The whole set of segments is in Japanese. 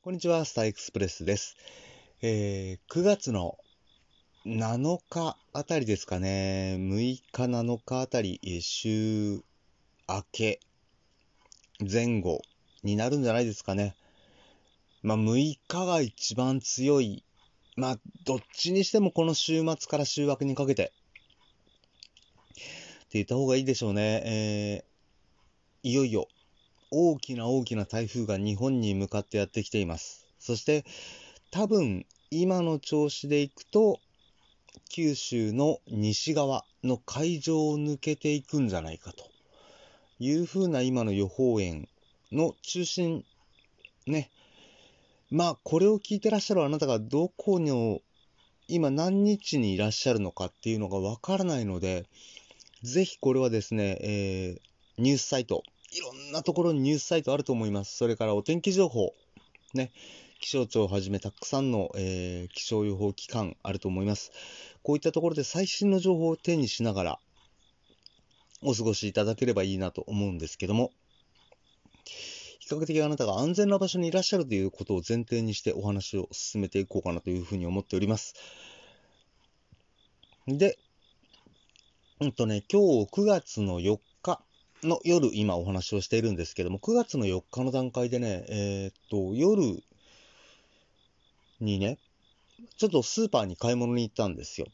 こんにちは、スターエクスプレスです。えー、9月の7日あたりですかね、6日、7日あたり、週明け、前後になるんじゃないですかね。まあ、6日が一番強い。まあ、どっちにしてもこの週末から週明けにかけて、って言った方がいいでしょうね。えー、いよいよ大きな大きな台風が日本に向かってやってきています。そして多分今の調子でいくと九州の西側の海上を抜けていくんじゃないかというふうな今の予報円の中心ねまあこれを聞いてらっしゃるあなたがどこの今何日にいらっしゃるのかっていうのがわからないのでぜひこれはですね、えー、ニュースサイトいろんなところにニュースサイトあると思います。それからお天気情報、ね、気象庁をはじめたくさんの、えー、気象予報機関あると思います。こういったところで最新の情報を手にしながらお過ごしいただければいいなと思うんですけども、比較的あなたが安全な場所にいらっしゃるということを前提にしてお話を進めていこうかなというふうに思っております。で、うんとね、今日9月の4の夜、今お話をしているんですけども、9月の4日の段階でね、えー、っと、夜にね、ちょっとスーパーに買い物に行ったんですよ。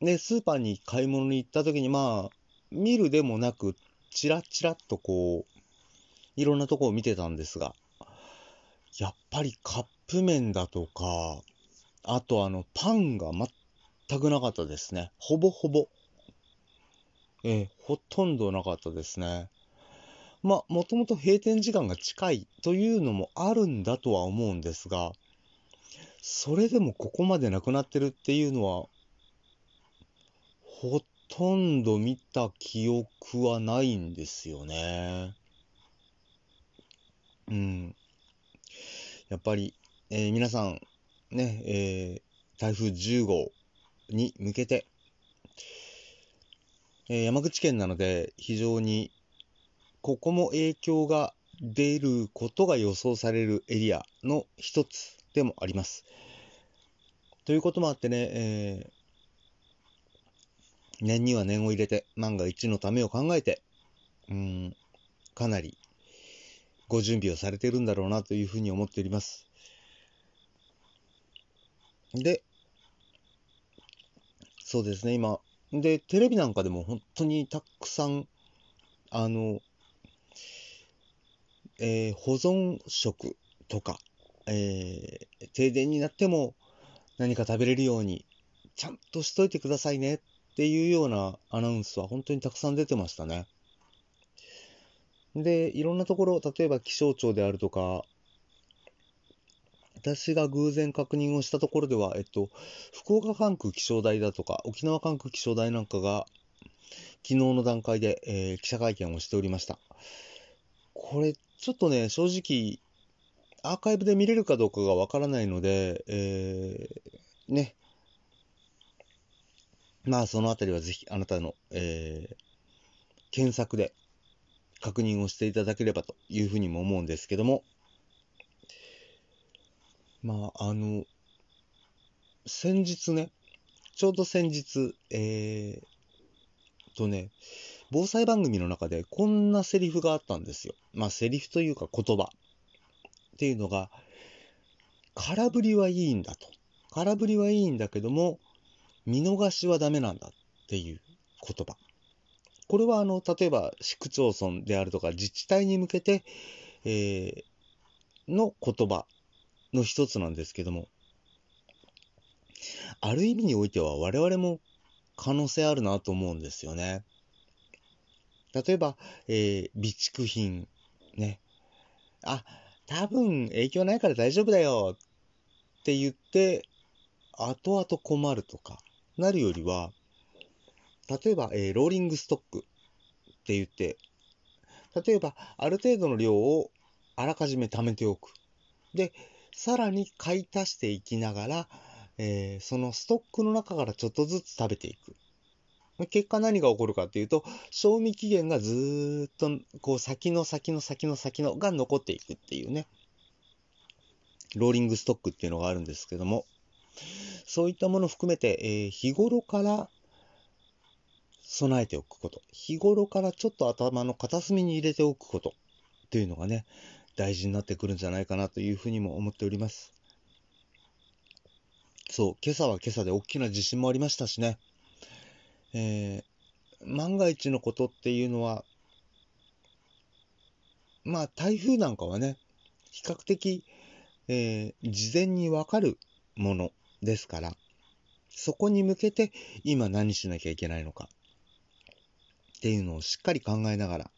で、スーパーに買い物に行った時に、まあ、見るでもなく、チラチラっとこう、いろんなとこを見てたんですが、やっぱりカップ麺だとか、あとあの、パンが全くなかったですね。ほぼほぼ。えー、ほとんどなかったですね。まあ、もともと閉店時間が近いというのもあるんだとは思うんですが、それでもここまでなくなってるっていうのは、ほとんど見た記憶はないんですよね。うん。やっぱり、えー、皆さん、ね、えー、台風10号に向けて、えー、山口県なので非常にここも影響が出ることが予想されるエリアの一つでもあります。ということもあってね、えー、念には念を入れて、万が一のためを考えて、うん、かなりご準備をされているんだろうなというふうに思っております。で、そうですね、今、で、テレビなんかでも本当にたくさん、あの、えー、保存食とか、えー、停電になっても何か食べれるように、ちゃんとしといてくださいねっていうようなアナウンスは本当にたくさん出てましたね。で、いろんなところ、例えば気象庁であるとか、私が偶然確認をしたところでは、えっと、福岡管区気象台だとか、沖縄管区気象台なんかが、昨日の段階で、えー、記者会見をしておりました。これ、ちょっとね、正直、アーカイブで見れるかどうかがわからないので、えー、ね。まあ、そのあたりはぜひ、あなたの、えー、検索で確認をしていただければというふうにも思うんですけども、まあ、あの、先日ね、ちょうど先日、えー、とね、防災番組の中でこんなセリフがあったんですよ。まあ、セリフというか言葉っていうのが、空振りはいいんだと。空振りはいいんだけども、見逃しはダメなんだっていう言葉。これはあの、例えば市区町村であるとか自治体に向けて、えー、の言葉の一つなんですけども、ある意味においては我々も可能性あるなと思うんですよね。例えば、えー、備蓄品、ね。あ、多分影響ないから大丈夫だよって言って、後々困るとかなるよりは、例えば、えー、ローリングストックって言って、例えば、ある程度の量をあらかじめ貯めておく。で、さらに買い足していきながら、えー、そのストックの中からちょっとずつ食べていく。結果何が起こるかっていうと、賞味期限がずっと、こう先の先の先の先のが残っていくっていうね。ローリングストックっていうのがあるんですけども、そういったものを含めて、えー、日頃から備えておくこと、日頃からちょっと頭の片隅に入れておくことっていうのがね、大事になってくるんじゃないかなというふうにも思っております。そう、今朝は今朝で大きな地震もありましたしね。えー、万が一のことっていうのは、まあ台風なんかはね、比較的、えー、事前にわかるものですから、そこに向けて今何しなきゃいけないのかっていうのをしっかり考えながら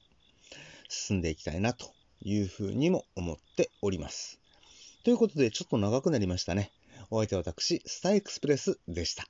進んでいきたいなというふうにも思っております。ということで、ちょっと長くなりましたね。お相手は私、スターエクスプレスでした。